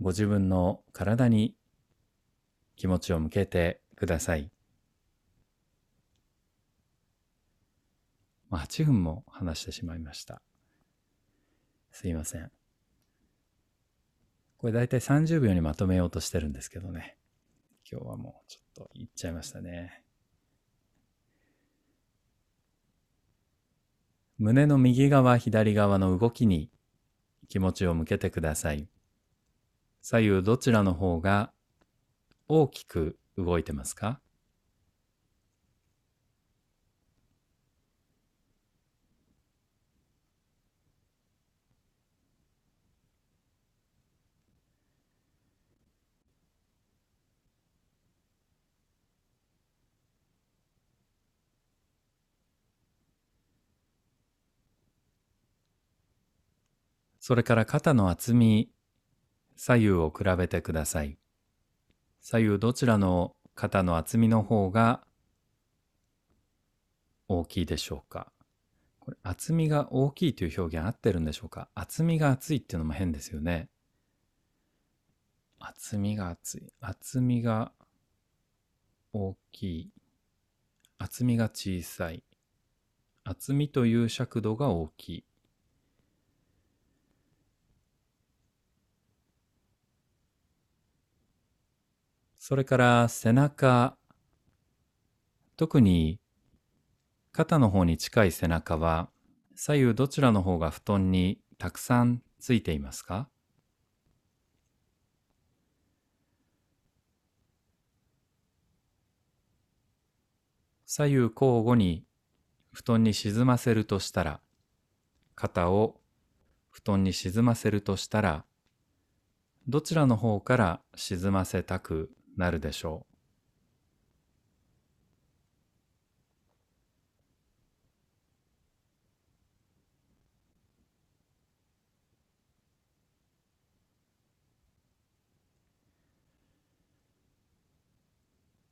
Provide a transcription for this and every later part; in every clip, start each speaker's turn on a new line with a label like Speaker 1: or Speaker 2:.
Speaker 1: ご自分の体に気持ちを向けてください。8分も話してしまいました。すいません。これ大体30秒にまとめようとしてるんですけどね。今日はもうちょっと言っちゃいましたね。胸の右側、左側の動きに気持ちを向けてください。左右どちらの方が大きく動いてますか？それから肩の厚み、左右を比べてください。左右どちらの肩の厚みの方が大きいでしょうか？これ厚みが大きいという表現合ってるんでしょうか？厚みが厚いっていうのも変ですよね。厚みが厚い。厚みが大きい。厚みが小さい。厚みという尺度が大きい。それから背中、特に肩の方に近い背中は左右どちらの方が布団にたくさんついていますか？左右交互に布団に沈ませるとしたら肩を布団に沈ませるとしたらどちらの方から沈ませたくなるでしょう。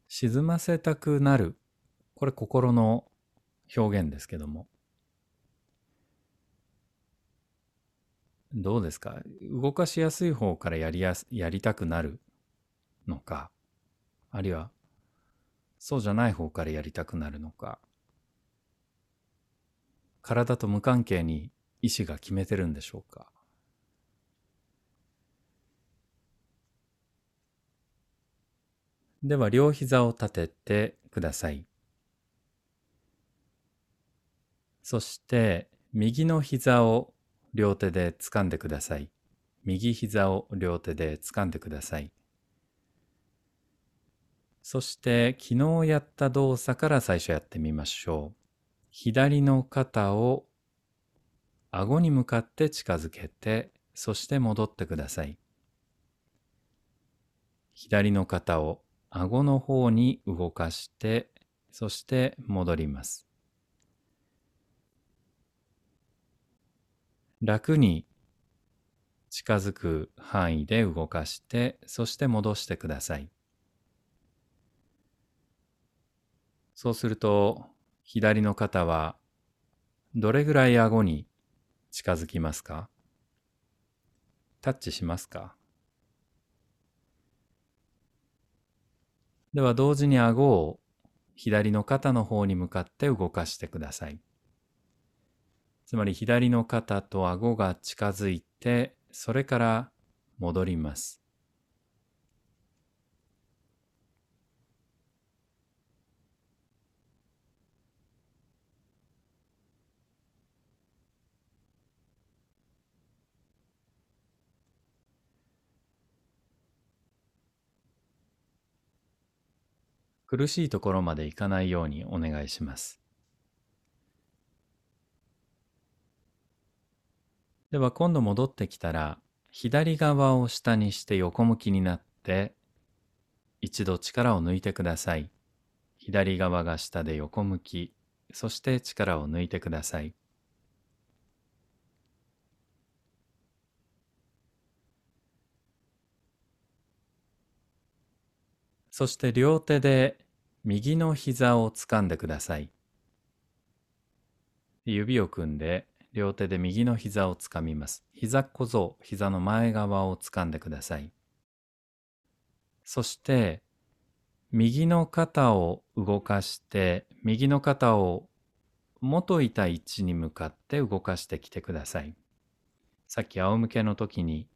Speaker 1: 沈ませたくなる。これ心の表現ですけども。どうですか？動かしやすい方からやりやす、やりたくなるのか。あるいはそうじゃない方からやりたくなるのか。体と無関係に意志が決めてるんでしょうか。では両膝を立ててください。そして右の膝を両手で掴んでください。右膝を両手で掴んでください。そして昨日やった動作から最初やってみましょう。左の肩を顎に向かって近づけて、そして戻ってください。左の肩を顎の方に動かして、そして戻ります。楽に近づく範囲で動かして、そして戻してください。そうすると、左の肩はどれぐらい顎に近づきますか？タッチしますか？では同時に顎を左の肩の方に向かって動かしてください。つまり左の肩と顎が近づいて、それから戻ります。苦しいところまで行かないようにお願いします。では今度戻ってきたら左側を下にして横向きになって一度力を抜いてください。左側が下で横向き、そして力を抜いてください。そして両手で右の膝を掴んでください。指を組んで両手で右の膝を掴みます。膝小僧、膝の前側を掴んでください。そして右の肩を動かして右の肩を元いた位置に向かって動かしてきてください。さっき仰向けの時に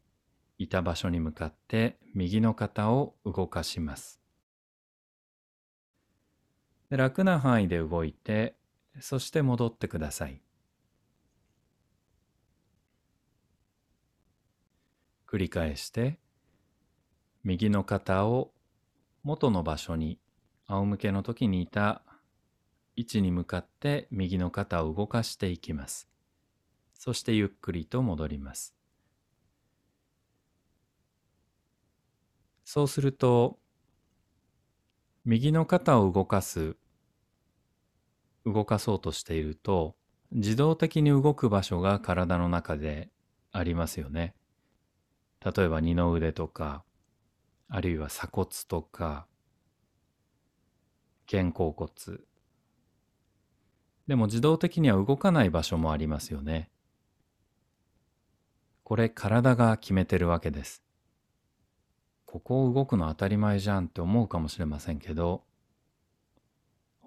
Speaker 1: いた場所に向かって右の肩を動かします。楽な範囲で動いて、そして戻ってください。繰り返して、右の肩を元の場所に仰向けの時にいた位置に向かって右の肩を動かしていきます。そしてゆっくりと戻ります。そうすると、右の肩を動かす、動かそうとしていると、自動的に動く場所が体の中でありますよね。例えば二の腕とか、あるいは鎖骨とか、肩甲骨。でも自動的には動かない場所もありますよね。これ体が決めてるわけです。ここを動くの当たり前じゃんって思うかもしれませんけど、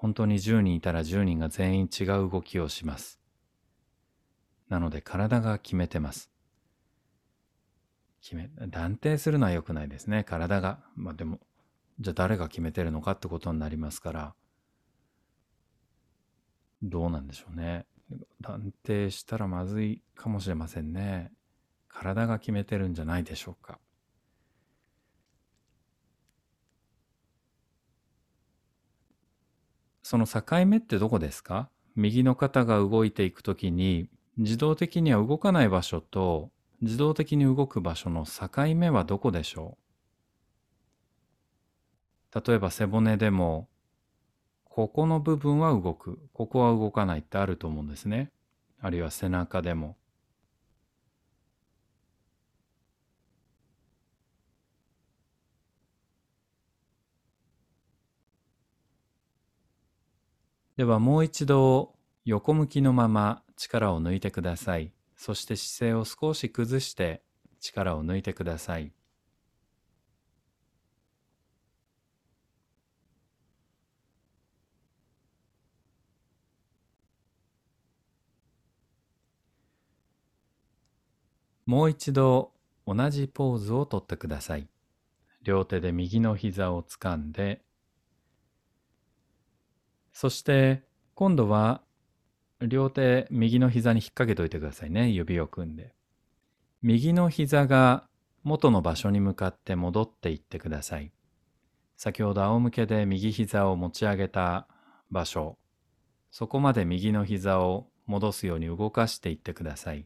Speaker 1: 本当に10人いたら10人が全員違う動きをします。なので体が決めてます。決め、断定するのは良くないですね。体が。まあでも、じゃあ誰が決めてるのかってことになりますから、どうなんでしょうね。断定したらまずいかもしれませんね。体が決めてるんじゃないでしょうか。その境目ってどこですか？右の肩が動いていくときに自動的には動かない場所と自動的に動く場所の境目はどこでしょう？例えば背骨でもここの部分は動く。ここは動かないってあると思うんですね。あるいは背中でも。ではもう一度横向きのまま力を抜いてください。そして姿勢を少し崩して力を抜いてください。もう一度同じポーズをとってください。両手で右の膝をつかんでそして今度は両手右の膝に引っ掛けといてくださいね。指を組んで。右の膝が元の場所に向かって戻っていってください。先ほど仰向けで右膝を持ち上げた場所。そこまで右の膝を戻すように動かしていってください。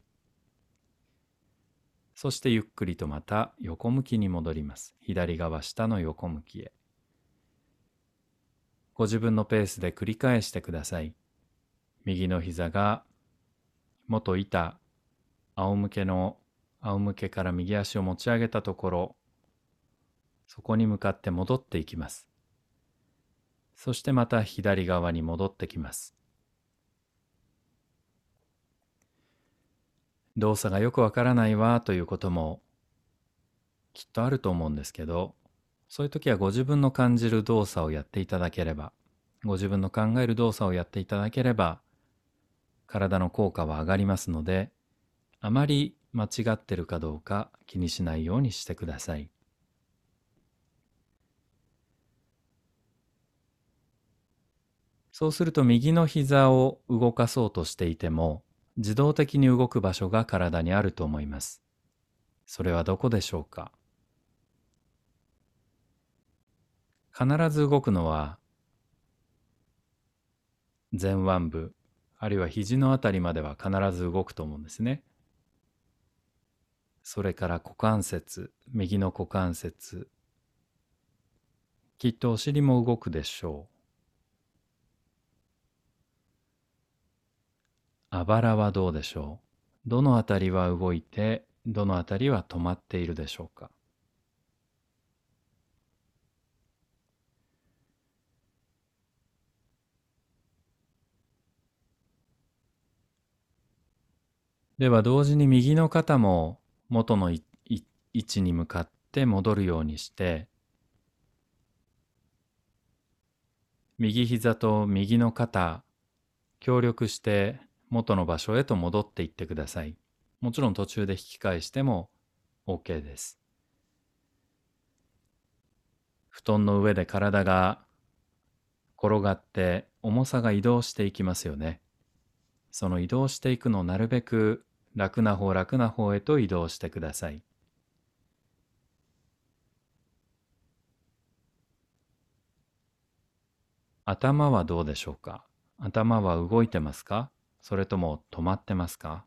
Speaker 1: そしてゆっくりとまた横向きに戻ります。左側下の横向きへ。ご自分のペースで繰り返してください。右の膝が元いた仰向けの仰向けから右足を持ち上げたところ、そこに向かって戻っていきます。そしてまた左側に戻ってきます。動作がよくわからないわということもきっとあると思うんですけど、そういう時はご自分の感じる動作をやっていただければ、ご自分の考える動作をやっていただければ、体の効果は上がりますので、あまり間違ってるかどうか気にしないようにしてください。そうすると右の膝を動かそうとしていても、自動的に動く場所が体にあると思います。それはどこでしょうか？必ず動くのは前腕部あるいは肘のあたりまでは必ず動くと思うんですね。それから股関節右の股関節きっとお尻も動くでしょう。あばらはどうでしょう？どのあたりは動いてどのあたりは止まっているでしょうか？では同時に右の肩も元の位置に向かって戻るようにして右膝と右の肩協力して元の場所へと戻っていってください。もちろん途中で引き返しても OK です。布団の上で体が転がって重さが移動していきますよね。その移動していくのをなるべく楽な方楽な方へと移動してください。頭はどうでしょうか？頭は動いてますか？それとも止まってますか？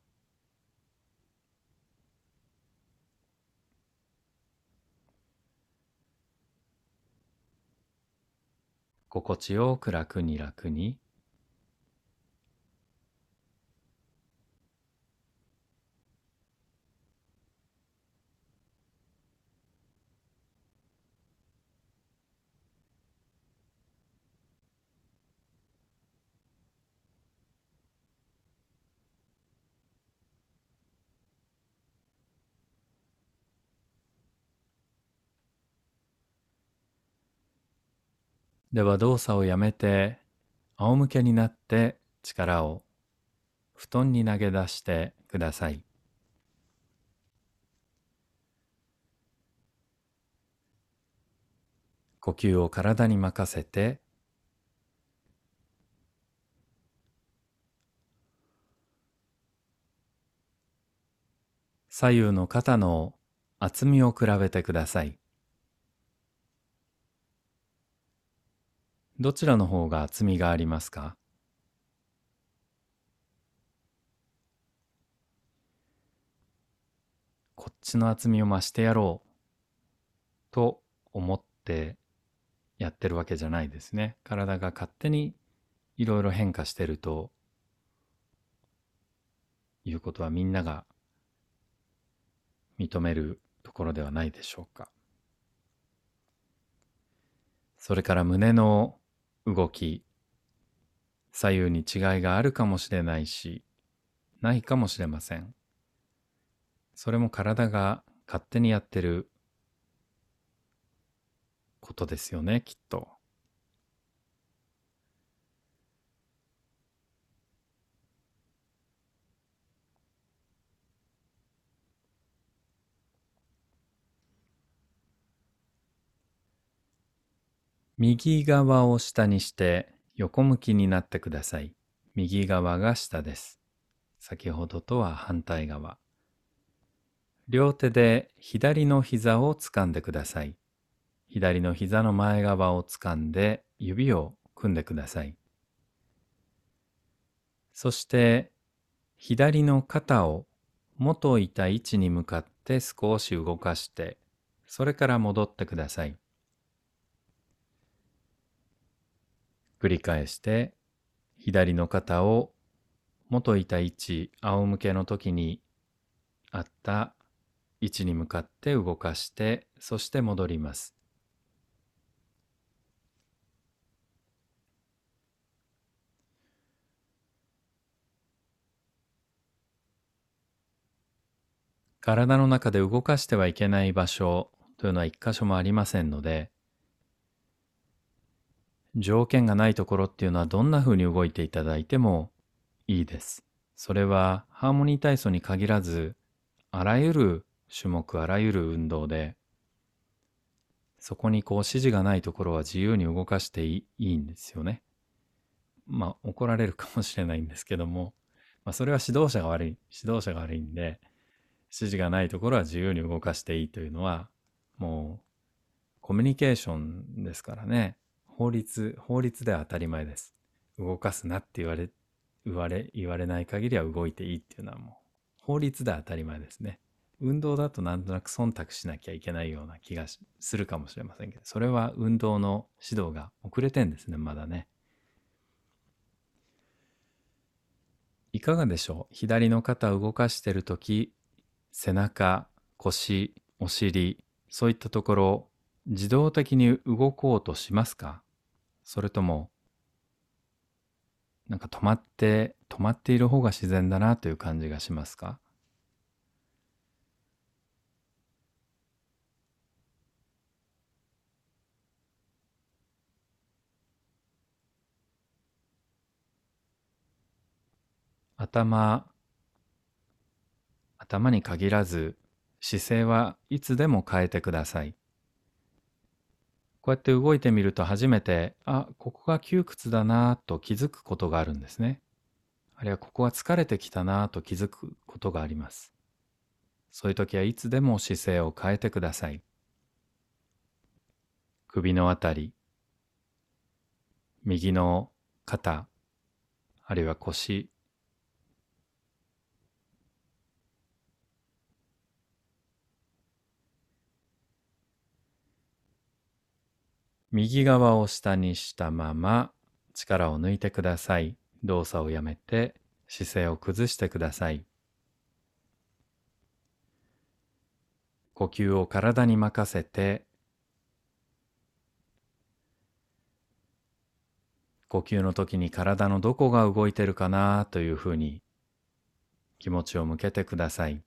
Speaker 1: 心地よく楽に楽に。では動作をやめて仰向けになって力を布団に投げ出してください。呼吸を体に任せて左右の肩の厚みを比べてください。どちらの方が厚みがありますか？こっちの厚みを増してやろうと思ってやってるわけじゃないですね。体が勝手にいろいろ変化してるということはみんなが認めるところではないでしょうか。それから胸の動き、左右に違いがあるかもしれないし、ないかもしれません。それも体が勝手にやってることですよね、きっと。右側を下にして横向きになってください。右側が下です。先ほどとは反対側。両手で左の膝を掴んでください。左の膝の前側を掴んで指を組んでください。そして左の肩を元いた位置に向かって少し動かして、それから戻ってください。繰り返して左の肩を元いた位置仰向けの時にあった位置に向かって動かしてそして戻ります。体の中で動かしてはいけない場所というのは一箇所もありませんので条件がないところっていうのはどんな風に動いていただいてもいいです。それはハーモニー体操に限らず、あらゆる種目、あらゆる運動で、そこにこう指示がないところは自由に動かしていいんですよね。まあ怒られるかもしれないんですけども、まあそれは指導者が悪い、指導者が悪いんで、指示がないところは自由に動かしていいというのは、もうコミュニケーションですからね。法律、法律では当たり前です。動かすなって言われ、言われ、言われない限りは動いていいっていうのはもう、法律では当たり前ですね。運動だとなんとなく忖度しなきゃいけないような気がするかもしれませんけど、それは運動の指導が遅れてんですね、まだね。いかがでしょう？左の肩を動かしてるとき、背中、腰、お尻、そういったところ、自動的に動こうとしますか？それともなんか止まって止まっている方が自然だなという感じがしますか？頭頭に限らず姿勢はいつでも変えてください。こうやって動いてみると初めてあここが窮屈だなと気づくことがあるんですね。あるいはここが疲れてきたなと気づくことがあります。そういう時はいつでも姿勢を変えてください。首のあたり右の肩あるいは腰右側を下にしたまま力を抜いてください。動作をやめて姿勢を崩してください。呼吸を体に任せて呼吸の時に体のどこが動いてるかなというふうに気持ちを向けてください。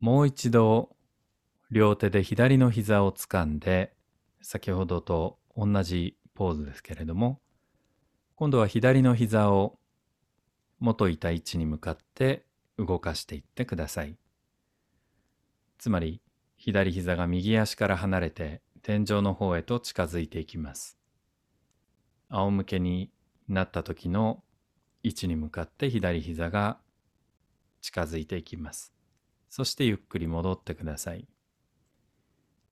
Speaker 1: もう一度両手で左の膝をつかんで先ほどと同じポーズですけれども今度は左の膝を元いた位置に向かって動かしていってください。つまり左膝が右足から離れて天井の方へと近づいていきます。仰向けになった時の位置に向かって左膝が近づいていきます。そしてゆっくり戻ってください。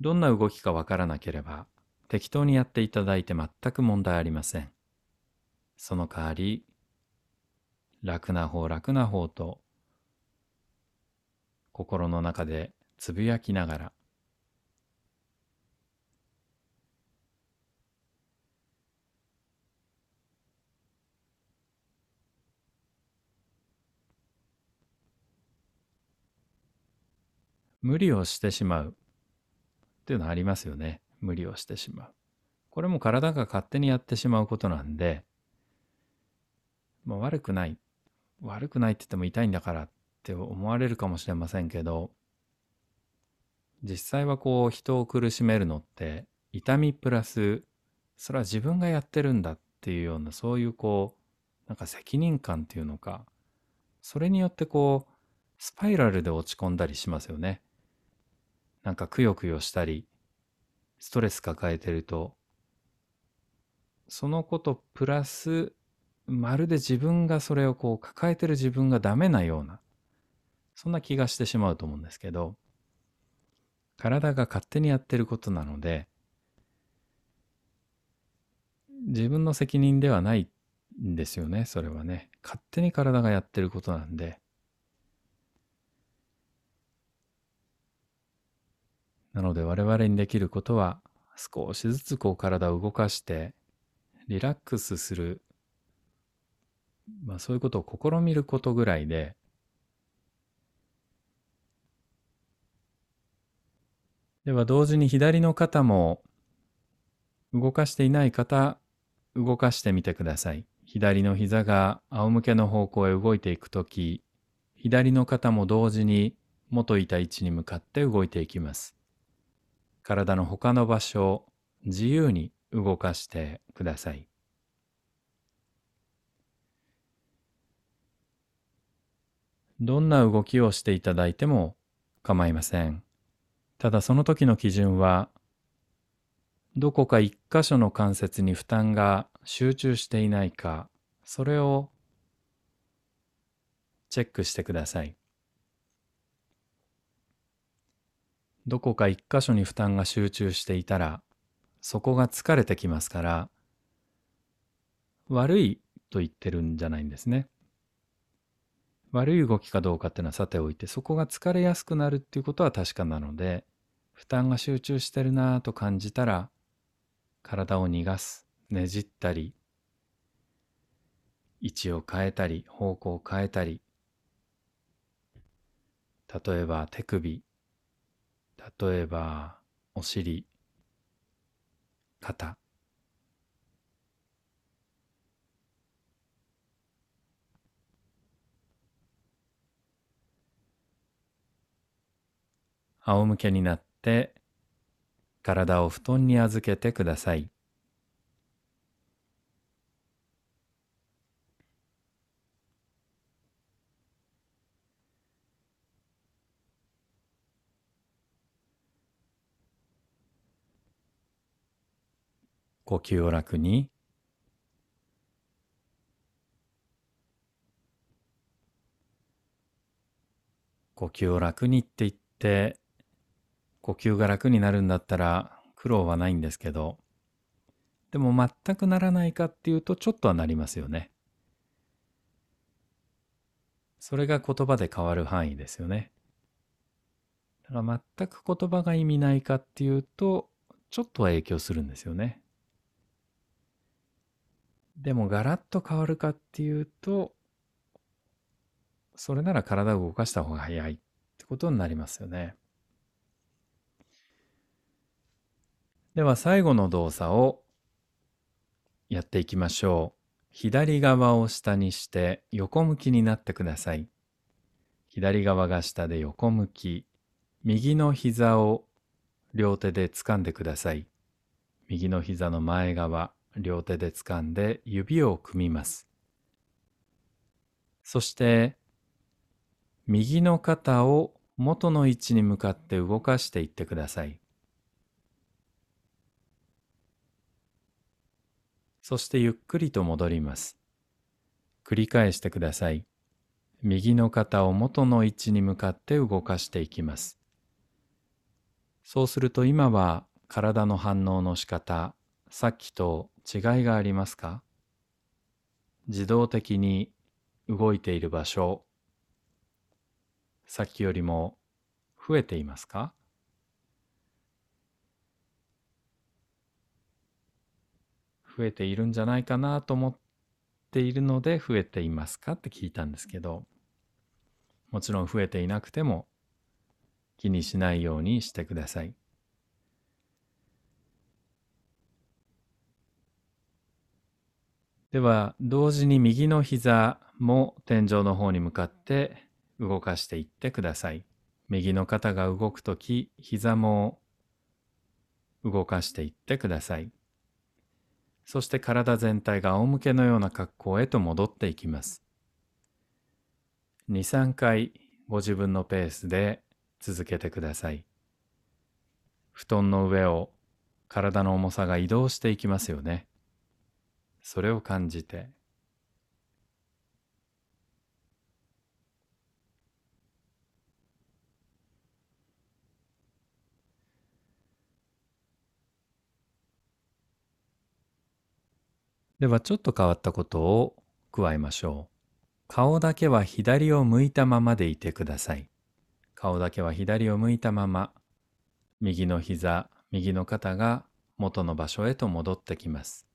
Speaker 1: どんな動きかわからなければ適当にやっていただいて全く問題ありません。その代わり楽な方楽な方と心の中でつぶやきながら無理をしてしまうっていうのありますよね。無理をしてしまう。これも体が勝手にやってしまうことなんで、まあ、悪くない。悪くないって言っても痛いんだからって思われるかもしれませんけど、実際はこう人を苦しめるのって痛みプラスそれは自分がやってるんだっていうようなそういうこうなんか責任感っていうのかそれによってこうスパイラルで落ち込んだりしますよね。なんかくよくよしたり、ストレス抱えてると、そのことプラス、まるで自分がそれをこう抱えてる自分がダメなような、そんな気がしてしまうと思うんですけど、体が勝手にやってることなので、自分の責任ではないんですよね、それはね。勝手に体がやってることなんで、なので我々にできることは少しずつこう体を動かしてリラックスする、まあ、そういうことを試みることぐらいででは同時に左の肩も動かしていない方動かしてみてください。左の膝が仰向けの方向へ動いていくとき左の肩も同時に元いた位置に向かって動いていきます。体の他の場所を自由に動かしてください。どんな動きをしていただいても構いません。ただその時の基準は、どこか一箇所の関節に負担が集中していないか、それをチェックしてください。どこか一箇所に負担が集中していたら、そこが疲れてきますから、悪いと言ってるんじゃないんですね。悪い動きかどうかっていうのはさておいて、そこが疲れやすくなるっていうことは確かなので、負担が集中してるなぁと感じたら、体を逃がす、ねじったり、位置を変えたり、方向を変えたり、例えば手首、例えば、お尻、肩、仰向けになって体を布団に預けてください。呼吸を楽に。呼吸を楽にって言って呼吸が楽になるんだったら苦労はないんですけどでも全くならないかっていうとちょっとはなりますよね。それが言葉で変わる範囲ですよね。だから全く言葉が意味ないかっていうとちょっとは影響するんですよね。でもガラッと変わるかっていうと、それなら体を動かした方が早いってことになりますよね。では最後の動作をやっていきましょう。左側を下にして横向きになってください。左側が下で横向き、右の膝を両手で掴んでください。右の膝の前側、両手で掴んで指を組みます。そして右の肩を元の位置に向かって動かしていってください。そしてゆっくりと戻ります。繰り返してください。右の肩を元の位置に向かって動かしていきます。そうすると今は体の反応の仕方、さっきと違いがありますか？自動的に動いている場所、さっきよりも増えていますか？増えているんじゃないかなと思っているので増えていますかって聞いたんですけどもちろん増えていなくても気にしないようにしてください。では同時に右の膝も天井の方に向かって動かしていってください。右の肩が動くとき膝も動かしていってください。そして体全体が仰向けのような格好へと戻っていきます。2、3回ご自分のペースで続けてください。布団の上を体の重さが移動していきますよね。それを感じてではちょっと変わったことを加えましょう。顔だけは左を向いたままでいてください。顔だけは左を向いたまま、右の膝、右の肩が元の場所へと戻ってきます。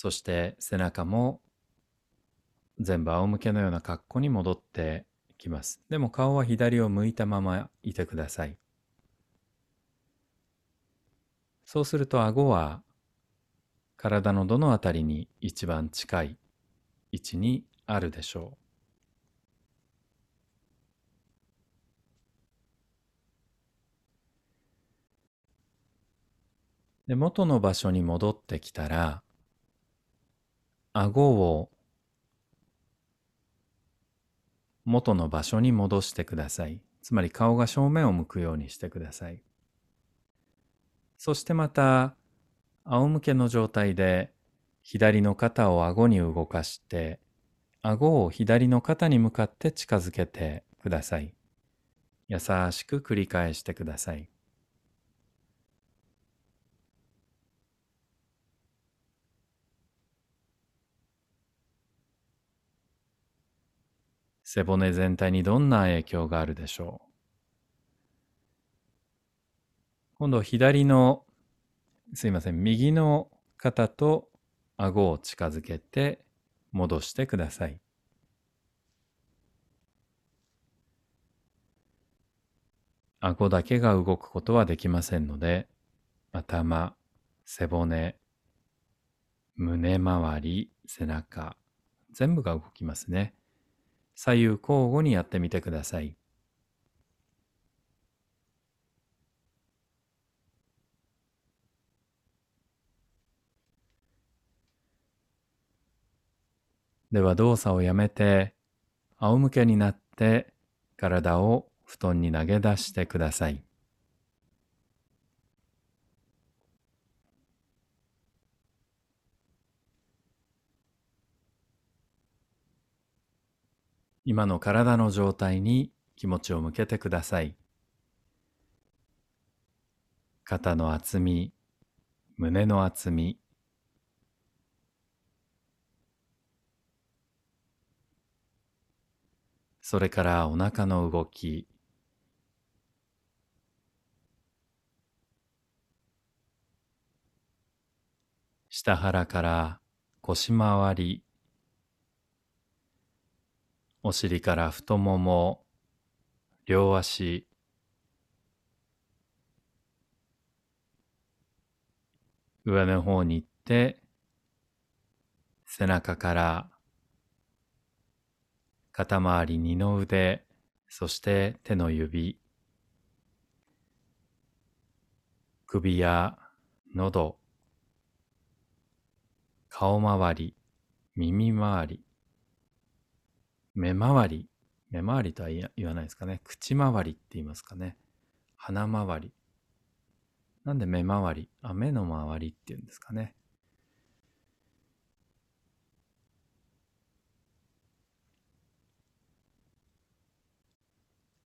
Speaker 1: そして背中も全部仰向けのような格好に戻ってきます。でも顔は左を向いたままいてください。そうすると顎は体のどのあたりに一番近い位置にあるでしょう。で元の場所に戻ってきたら顎を元の場所に戻してください。つまり顔が正面を向くようにしてください。そしてまた仰向けの状態で左の肩を顎に動かして顎を左の肩に向かって近づけてください。優しく繰り返してください。背骨全体にどんな影響があるでしょう？今度左のすいません右の肩と顎を近づけて戻してください。顎だけが動くことはできませんので頭背骨胸周り背中全部が動きますね。左右交互にやってみてください。では動作をやめて仰向けになって体を布団に投げ出してください。今の体の状態に気持ちを向けてください。肩の厚み、胸の厚み、それからお腹の動き、下腹から腰回り、お尻から太もも、両足、上の方に行って、背中から肩周り二の腕、そして手の指、首や喉、顔周り、耳周り、目周り、目周りとは言わないですかね。口周りって言いますかね。鼻周り。なんで目周りあ、目の周りっていうんですかね。